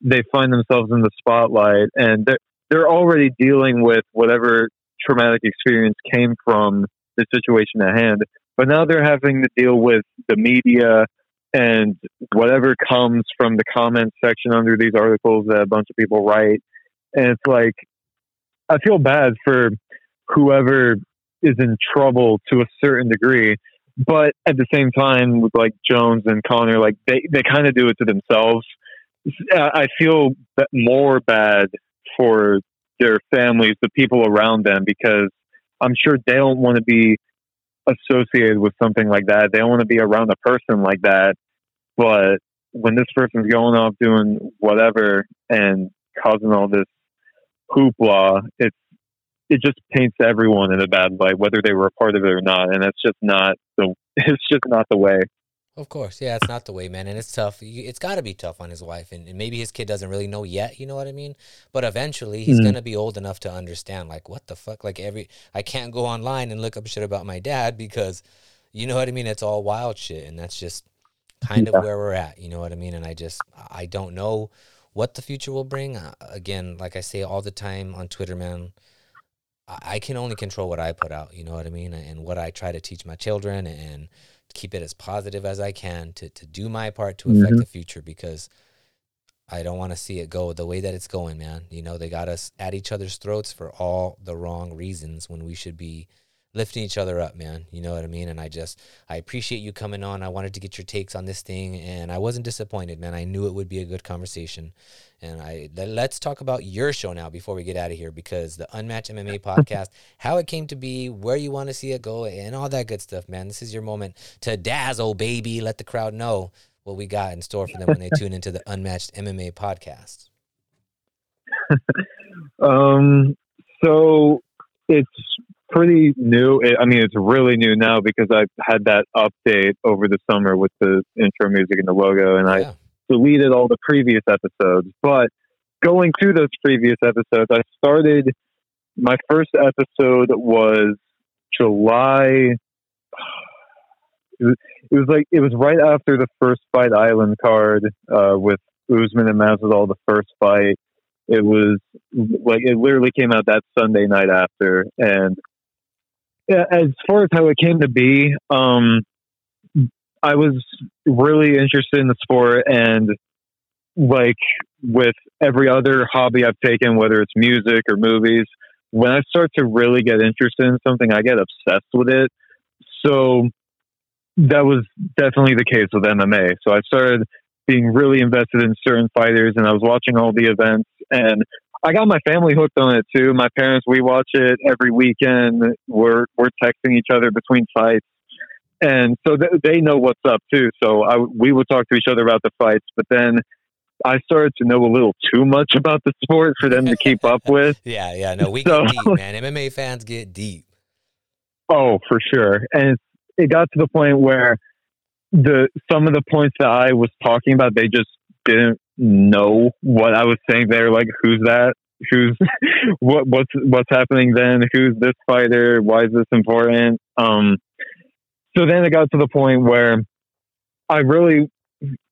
they find themselves in the spotlight and they're, they're already dealing with whatever traumatic experience came from the situation at hand. But now they're having to deal with the media and whatever comes from the comment section under these articles that a bunch of people write. And it's like, I feel bad for whoever is in trouble to a certain degree. But at the same time, with like Jones and Conor, like they, they kind of do it to themselves. I feel more bad for their families, the people around them, because I'm sure they don't want to be associated with something like that. They don't want to be around a person like that. But when this person's going off doing whatever and causing all this hoopla, it's it just paints everyone in a bad light, whether they were a part of it or not. And that's just not the it's just not the way. Of course, yeah, it's not the way, man, and it's tough. It's got to be tough on his wife, and, and, maybe his kid doesn't really know yet. You know what I mean? But eventually, he's mm-hmm. gonna be old enough to understand. Like, what the fuck? Like every, I can't go online and look up shit about my dad because, you know what I mean? It's all wild shit, and that's just kind yeah. of where we're at. You know what I mean? And I just, I don't know what the future will bring. Uh, again, like I say all the time on Twitter, man. I can only control what I put out, you know what I mean, and what I try to teach my children, and keep it as positive as I can to to do my part to affect mm-hmm. the future because I don't want to see it go the way that it's going, man. You know, they got us at each other's throats for all the wrong reasons when we should be lifting each other up, man. You know what I mean? And I just I appreciate you coming on. I wanted to get your takes on this thing and I wasn't disappointed, man. I knew it would be a good conversation. And I let's talk about your show now before we get out of here because the Unmatched MMA podcast, how it came to be, where you want to see it go and all that good stuff, man. This is your moment to dazzle, baby. Let the crowd know what we got in store for them when they tune into the Unmatched MMA podcast. um so it's pretty new. I mean, it's really new now because I've had that update over the summer with the intro music and the logo, and yeah. I deleted all the previous episodes. But going through those previous episodes, I started. My first episode was July. It was, it was like it was right after the first fight island card uh, with Usman and Masvidal, the first fight. It was like it literally came out that Sunday night after, and as far as how it came to be, um, I was really interested in the sport and like with every other hobby I've taken, whether it's music or movies, when I start to really get interested in something, I get obsessed with it. So that was definitely the case with MMA. So I started being really invested in certain fighters and I was watching all the events and I got my family hooked on it too. My parents, we watch it every weekend. We're we're texting each other between fights, and so th- they know what's up too. So I, we would talk to each other about the fights, but then I started to know a little too much about the sport for them to keep up with. yeah, yeah, no, we so, get deep, man. MMA fans get deep. Oh, for sure, and it got to the point where the some of the points that I was talking about, they just didn't know what I was saying there. Like, who's that? Who's what? What's what's happening then? Who's this fighter? Why is this important? Um, so then it got to the point where I really,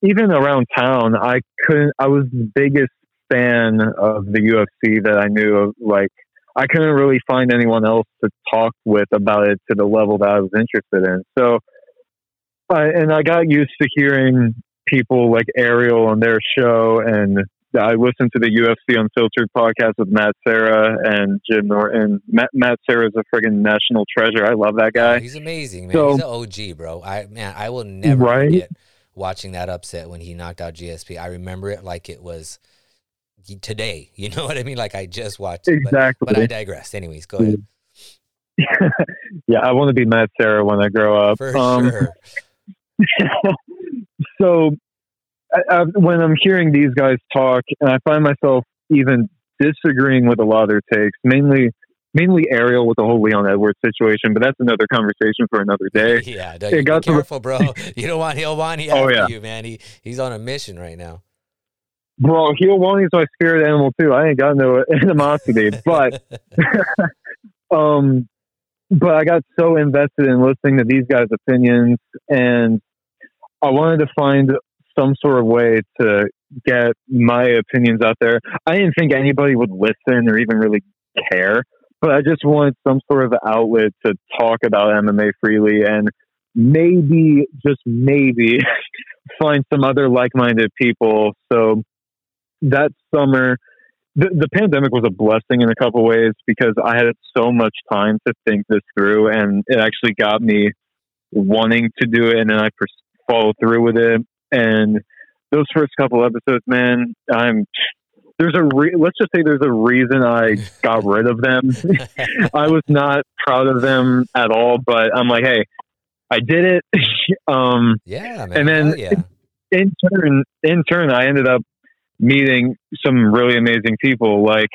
even around town, I couldn't. I was the biggest fan of the UFC that I knew of. Like, I couldn't really find anyone else to talk with about it to the level that I was interested in. So, I, and I got used to hearing people like Ariel on their show, and I listened to the UFC Unfiltered podcast with Matt Serra and Jim Norton. Matt, Matt Serra is a friggin' national treasure. I love that guy. He's amazing, man. So, He's an OG, bro. I man, I will never right? forget watching that upset when he knocked out GSP. I remember it like it was today. You know what I mean? Like I just watched it. Exactly. But, but I digress. Anyways, go ahead. yeah, I want to be Matt Serra when I grow up. For um, sure. so I, I, when I'm hearing these guys talk, and I find myself even disagreeing with a lot of their takes, mainly mainly Ariel with the whole Leon Edwards situation, but that's another conversation for another day. Yeah, no, got be careful, bro. You don't want Helwani oh, yeah. you, man. He he's on a mission right now. Bro, Helwani's my spirit animal too. I ain't got no animosity, but um, but I got so invested in listening to these guys' opinions, and I wanted to find some sort of way to get my opinions out there. I didn't think anybody would listen or even really care, but I just wanted some sort of outlet to talk about MMA freely and maybe, just maybe, find some other like minded people. So that summer, the, the pandemic was a blessing in a couple ways because I had so much time to think this through and it actually got me wanting to do it and then I followed through with it and those first couple episodes man I'm there's a re- let's just say there's a reason I got rid of them I was not proud of them at all but I'm like hey I did it um yeah man. and then yeah. in turn in turn I ended up meeting some really amazing people. Like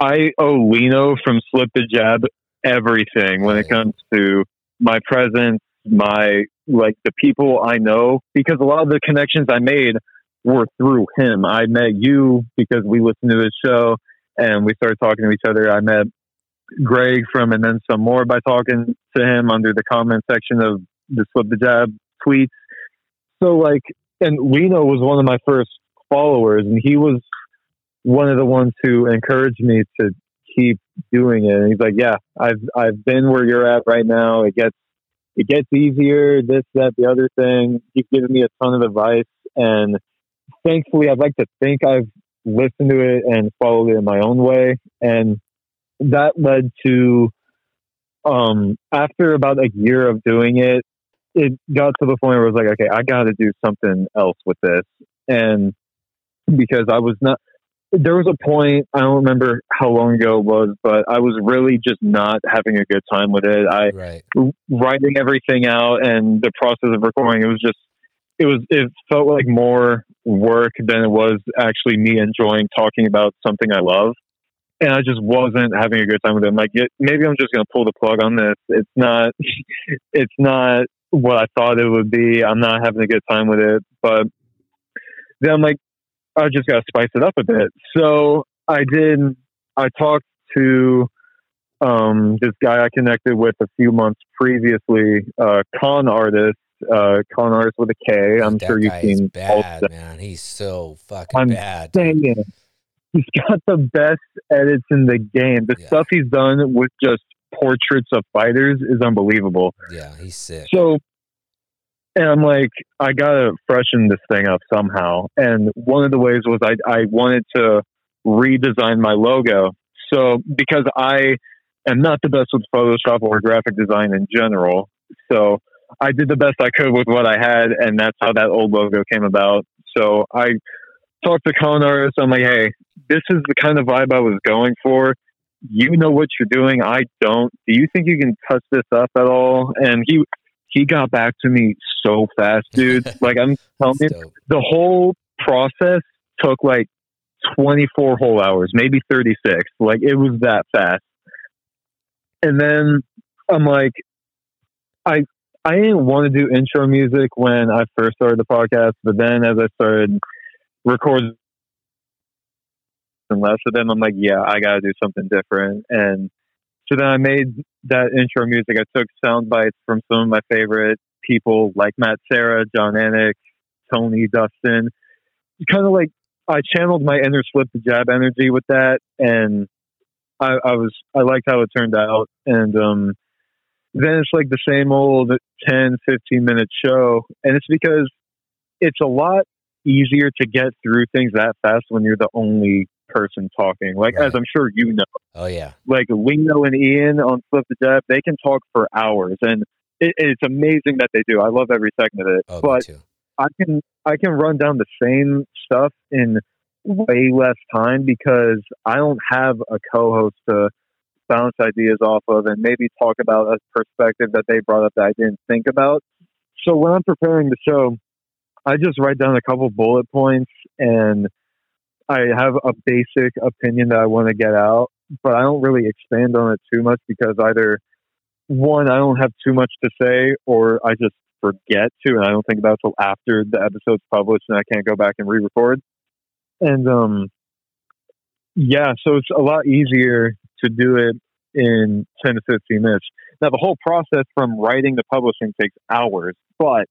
I owe Lino from Slip the Jab everything when it comes to my presence, my like the people I know because a lot of the connections I made were through him. I met you because we listened to his show and we started talking to each other. I met Greg from and then some more by talking to him under the comment section of the Slip the Jab tweets. So like, and Lino was one of my first followers, and he was one of the ones who encouraged me to keep doing it. And he's like, "Yeah, I've I've been where you're at right now. It gets it gets easier. This, that, the other thing." He's given me a ton of advice, and thankfully, I'd like to think I've listened to it and followed it in my own way, and that led to um after about a year of doing it it got to the point where I was like, okay, I got to do something else with this. And because I was not, there was a point, I don't remember how long ago it was, but I was really just not having a good time with it. I, Right. writing everything out and the process of recording, it was just, it was, it felt like more work than it was actually me enjoying talking about something I love. And I just wasn't having a good time with it. I'm like, yeah, maybe I'm just going to pull the plug on this. It's not, it's not what I thought it would be. I'm not having a good time with it. But then I'm like, I just got to spice it up a bit. So I did, I talked to um, this guy I connected with a few months previously, uh, con artist, uh, con artist with a K. I'm That sure you've seen all bad, that. man. He's so fucking I'm bad. Dang it. He's got the best edits in the game. The Yeah. stuff he's done with just portraits of fighters is unbelievable. Yeah, he's sick. So, and I'm like, I gotta freshen this thing up somehow. And one of the ways was I I wanted to redesign my logo. So because I am not the best with Photoshop or graphic design in general, so I did the best I could with what I had, and that's how that old logo came about. So I talked to con artists. I'm like, hey, this is the kind of vibe I was going for. You know what you're doing. I don't. Do you think you can touch this up at all? And he he got back to me so fast, dude. like I'm telling you, dope. the whole process took like 24 whole hours, maybe 36. Like it was that fast. And then I'm like, I I didn't want to do intro music when I first started the podcast, but then as I started recording and less of them, I'm like, yeah, I got to do something different. And so then I made that intro music. I took sound bites from some of my favorite people like Matt Serra, Jon Anik, Tony, Dustin. Kind of like I channeled my inner slip the jab energy with that, and I, I was I liked how it turned out. And um, then it's like the same old 10, 15 minute show, and it's because it's a lot easier to get through things that fast when you're the only person talking. Like Right. as I'm sure you know Oh yeah. like Lino and Ian on Flip the Jab, they can talk for hours, and it, it's amazing that they do. I love every second of it. Oh, but. I can I can run down the same stuff in way less time because I don't have a co-host to bounce ideas off of and maybe talk about a perspective that they brought up that I didn't think about. So when I'm preparing the show, I just write down a couple bullet points and I have a basic opinion that I want to get out, but I don't really expand on it too much because either one, I don't have too much to say, or I just forget to, and I don't think about it till after the episode's published, and I can't go back and re-record. And um, yeah, so it's a lot easier to do it in ten to fifteen minutes. Now, the whole process from writing to publishing takes hours, but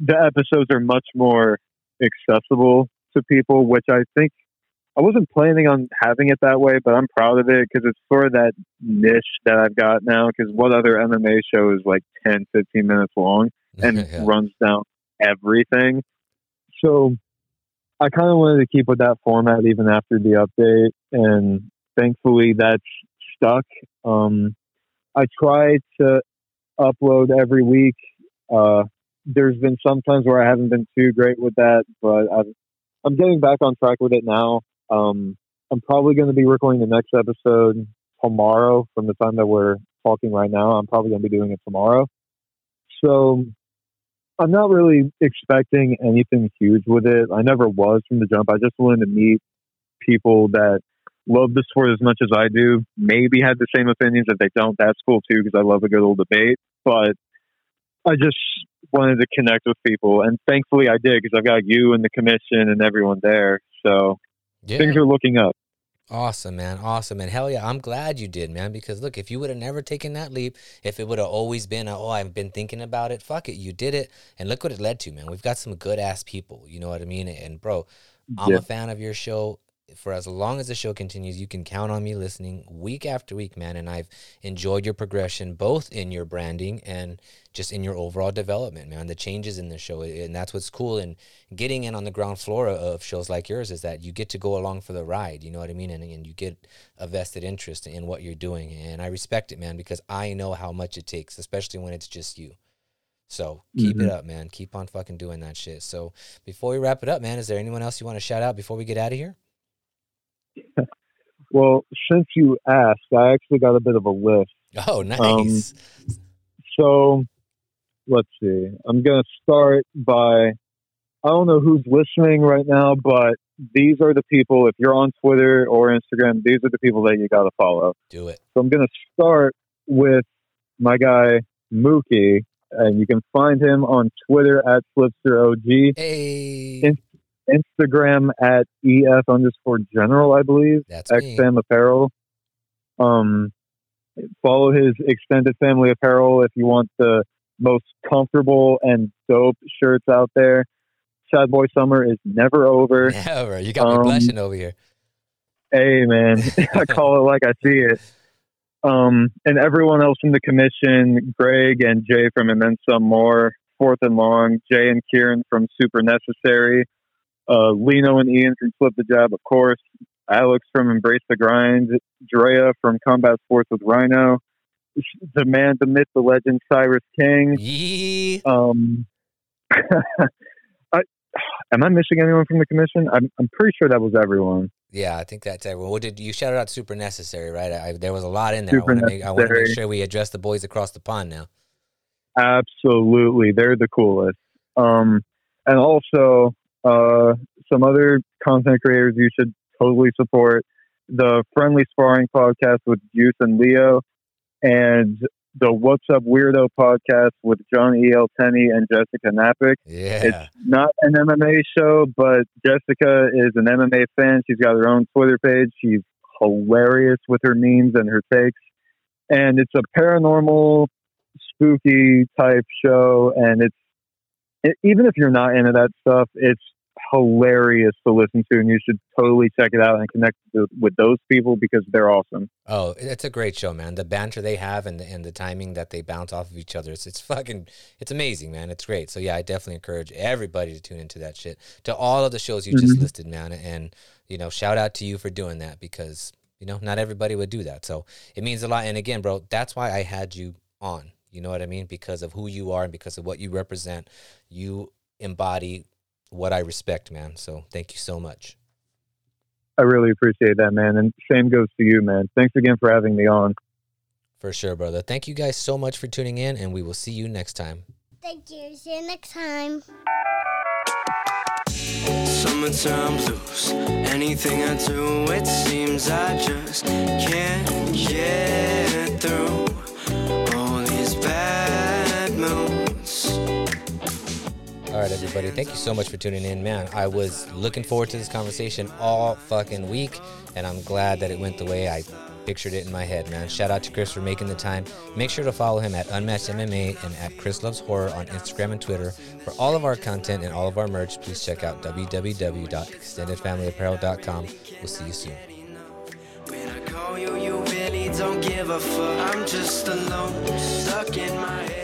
the episodes are much more accessible to people, which I think I wasn't planning on having it that way, but I'm proud of it because it's sort of that niche that I've got now. Because what other MMA show is like 10, 15 minutes long and Yeah. runs down everything? So I kind of wanted to keep with that format even after the update, and thankfully that's stuck. Um, I try to upload every week. Uh, there's been some times where I haven't been too great with that, but I've, I'm getting back on track with it now. Um, I'm probably going to be recording the next episode tomorrow from the time that we're talking right now. I'm probably going to be doing it tomorrow. So I'm not really expecting anything huge with it. I never was from the jump. I just wanted to meet people that love the sport as much as I do. Maybe had the same opinions. If they don't, that's cool too, because I love a good old debate. But I just wanted to connect with people, and thankfully I did because I've got you and the commission and everyone there. So Yeah. things are looking up. Awesome, man. Awesome. And hell yeah, I'm glad you did, man. Because look, if you would have never taken that leap, if it would have always been, a, oh, I've been thinking about it, fuck it, you did it. And look what it led to, man. We've got some good ass people. You know what I mean? And bro, I'm Yeah. a fan of your show. For as long as the show continues, you can count on me listening week after week, man. And I've enjoyed your progression, both in your branding and just in your overall development, man. The changes in the show, and that's what's cool. And getting in on the ground floor of shows like yours is that you get to go along for the ride. You know what I mean? And, and you get a vested interest in what you're doing. And I respect it, man, because I know how much it takes, especially when it's just you. So keep it Mhm. up, man. Keep on fucking doing that shit. So before we wrap it up, man, is there anyone else you want to shout out before we get out of here? Well, since you asked, I actually got a bit of a list. Oh, nice. Um, so let's see. I'm going to start by I don't know who's listening right now, but these are the people, if you're on Twitter or Instagram, these are the people that you got to follow. Do it. So I'm going to start with my guy, Mookie, and you can find him on Twitter at FlipsterOG, Hey, In- Instagram at EF underscore general, I believe. that's. XM Apparel. Um, follow his extended family apparel if you want the most comfortable and dope shirts out there. Sad Boy Summer is never over. Never. You got me Um, blushing over here. Hey, man, I call it like I see it. Um, and everyone else in the commission, Greg and Jay from And Then Some More, Fourth and Long, Jay and Kieran from Super Necessary, uh, Lino and Ian from Flip the Jab, of course, Alex from Embrace the Grind, Drea from Combat Sports with Rhino, the man, the myth, the legend, Cyrus King. Yee. Um, I, am I missing anyone from the commission? I'm, I'm pretty sure that was everyone. Yeah, I think that's everyone. What did you shout out super necessary, right? I, there was a lot in there. Super I want to make, I wanna make sure we address the boys across the pond now. Absolutely, they're the coolest. Um, and also uh, some other content creators you should totally support: the Friendly Sparring podcast with Juice and Leo, and the What's Up Weirdo podcast with John E. L. Tenney and Jessica Napick. Yeah. It's not an MMA show, but Jessica is an MMA fan. She's got her own Twitter page. She's hilarious with her memes and her takes. And it's a paranormal, spooky type show. And it's, it, even if you're not into that stuff, it's hilarious to listen to. And you should totally check it out and connect with, with those people because they're awesome. Oh, it's a great show, man. The banter they have and the, and the timing that they bounce off of each other, it's, it's fucking, it's amazing, man. It's great. So yeah, I definitely encourage everybody to tune into that shit. To all of the shows you just Mhm. listed, man, and you know, shout out to you for doing that because you know not everybody would do that. So it means a lot. And again, bro, that's why I had you on. You know what I mean? Because of who you are and because of what you represent, you embody what I respect, man. So thank you so much. I really appreciate that, man. And same goes to you, man. Thanks again for having me on. For sure, brother. Thank you guys so much for tuning in, and we will see you next time. Thank you. See you next time. Summertime blues. Anything I do, it seems I just can't get through All right, everybody. Thank you so much for tuning in, man. I was looking forward to this conversation all fucking week, and I'm glad that it went the way I pictured it in my head, man. Shout out to Chris for making the time. Make sure to follow him at Unmatched MMA and at Chris Loves Horror on Instagram and Twitter. For all of our content and all of our merch, please check out www.extendedfamilyapparel.com. We'll see you soon. When I call you, you really don't give a fuck. I'm just alone, stuck in my head